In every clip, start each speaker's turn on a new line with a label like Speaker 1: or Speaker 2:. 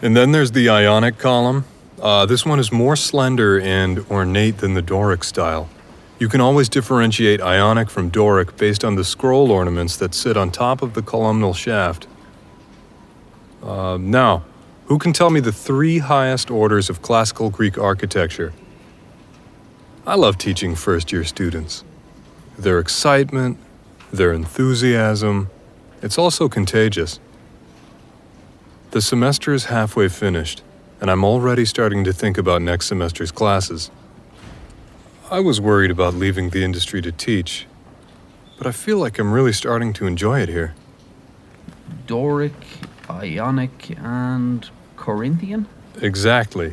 Speaker 1: And then there's the Ionic column. Uh, this one is more slender and ornate than the Doric style. You can always differentiate Ionic from Doric based on the scroll ornaments that sit on top of the columnal shaft. Uh, now, who can tell me the three highest orders of classical Greek architecture? I love teaching first year students. Their excitement, their enthusiasm, it's also contagious. The semester is halfway finished, and I'm already starting to think about next semester's classes. I was worried about leaving the industry to teach, but I feel like I'm really starting to enjoy it here.
Speaker 2: Doric, Ionic, and Corinthian?
Speaker 1: Exactly.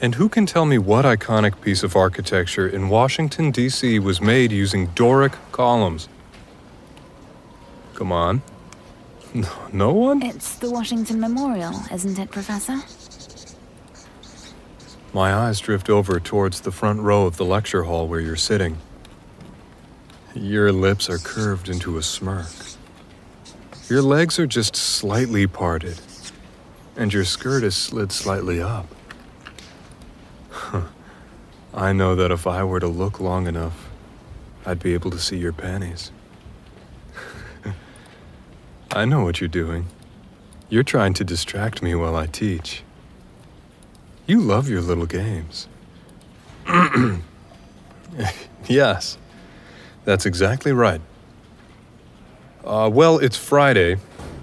Speaker 1: And who can tell me what iconic piece of architecture in Washington, D.C. was made using Doric columns? Come on. No, one?
Speaker 3: It's the Washington Memorial, isn't it, Professor?
Speaker 1: My eyes drift over towards the front row of the lecture hall where you're sitting. Your lips are curved into a smirk. Your legs are just slightly parted, and your skirt is slid slightly up. I know that if I were to look long enough, I'd be able to see your panties. I know what you're doing. You're trying to distract me while I teach. You love your little games. yes, that's exactly right. Uh, well, it's Friday.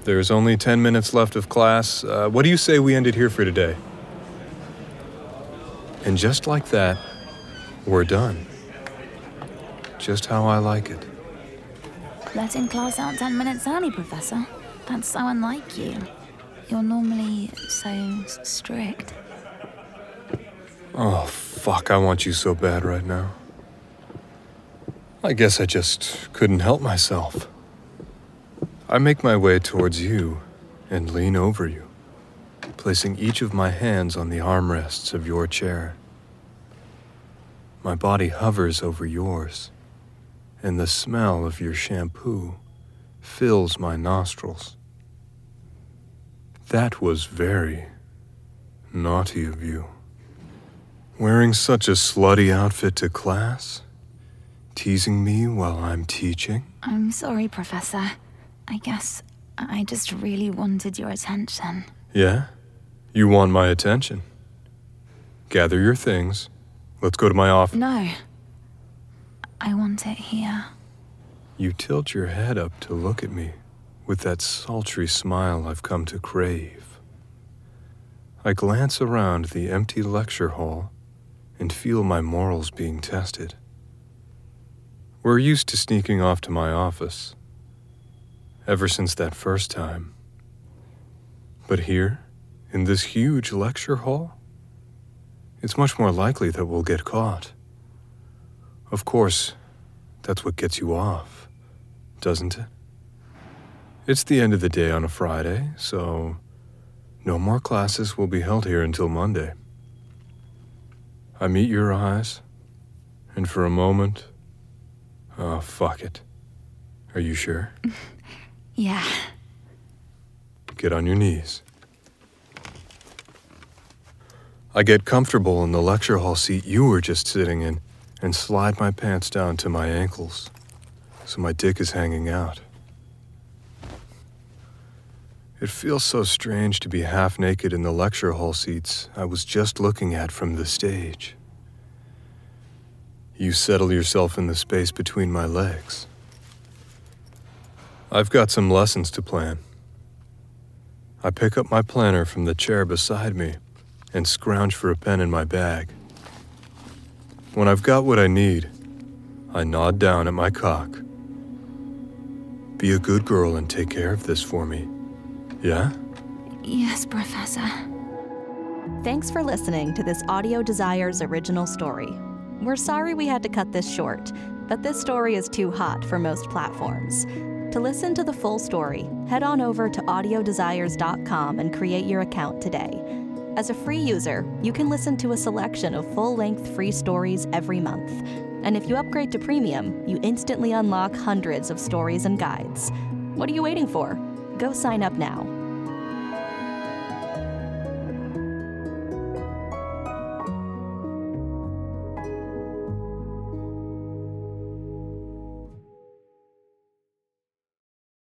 Speaker 1: There's only 10 minutes left of class. Uh, what do you say we end it here for today? And just like that, we're done. Just how I like it.
Speaker 3: Letting class out 10 minutes early, Professor. That's so unlike you. You're normally so strict.
Speaker 1: Oh, fuck, I want you so bad right now. I guess I just couldn't help myself. I make my way towards you and lean over you, placing each of my hands on the armrests of your chair. My body hovers over yours, and the smell of your shampoo fills my nostrils. That was very naughty of you. Wearing such a slutty outfit to class? Teasing me while I'm teaching?
Speaker 3: I'm sorry, Professor. I guess I just really wanted your attention.
Speaker 1: Yeah? You want my attention? Gather your things. Let's go to my office.
Speaker 3: No. I want it here.
Speaker 1: You tilt your head up to look at me with that sultry smile I've come to crave. I glance around the empty lecture hall and feel my morals being tested. We're used to sneaking off to my office, ever since that first time. But here, in this huge lecture hall, it's much more likely that we'll get caught. Of course, that's what gets you off, doesn't it? It's the end of the day on a Friday, so no more classes will be held here until Monday. I meet your eyes, and for a moment, oh, fuck it. Are you sure?
Speaker 3: Yeah.
Speaker 1: Get on your knees. I get comfortable in the lecture hall seat you were just sitting in and slide my pants down to my ankles so my dick is hanging out. It feels so strange to be half naked in the lecture hall seats I was just looking at from the stage. You settle yourself in the space between my legs. I've got some lessons to plan. I pick up my planner from the chair beside me and scrounge for a pen in my bag. When I've got what I need, I nod down at my cock. Be a good girl and take care of this for me. Yeah?
Speaker 3: Yes, Professor.
Speaker 4: Thanks for listening to this Audio Desires original story. We're sorry we had to cut this short, but this story is too hot for most platforms. To listen to the full story, head on over to audiodesires.com and create your account today. As a free user, you can listen to a selection of full length free stories every month. And if you upgrade to premium, you instantly unlock hundreds of stories and guides. What are you waiting for? Go sign up now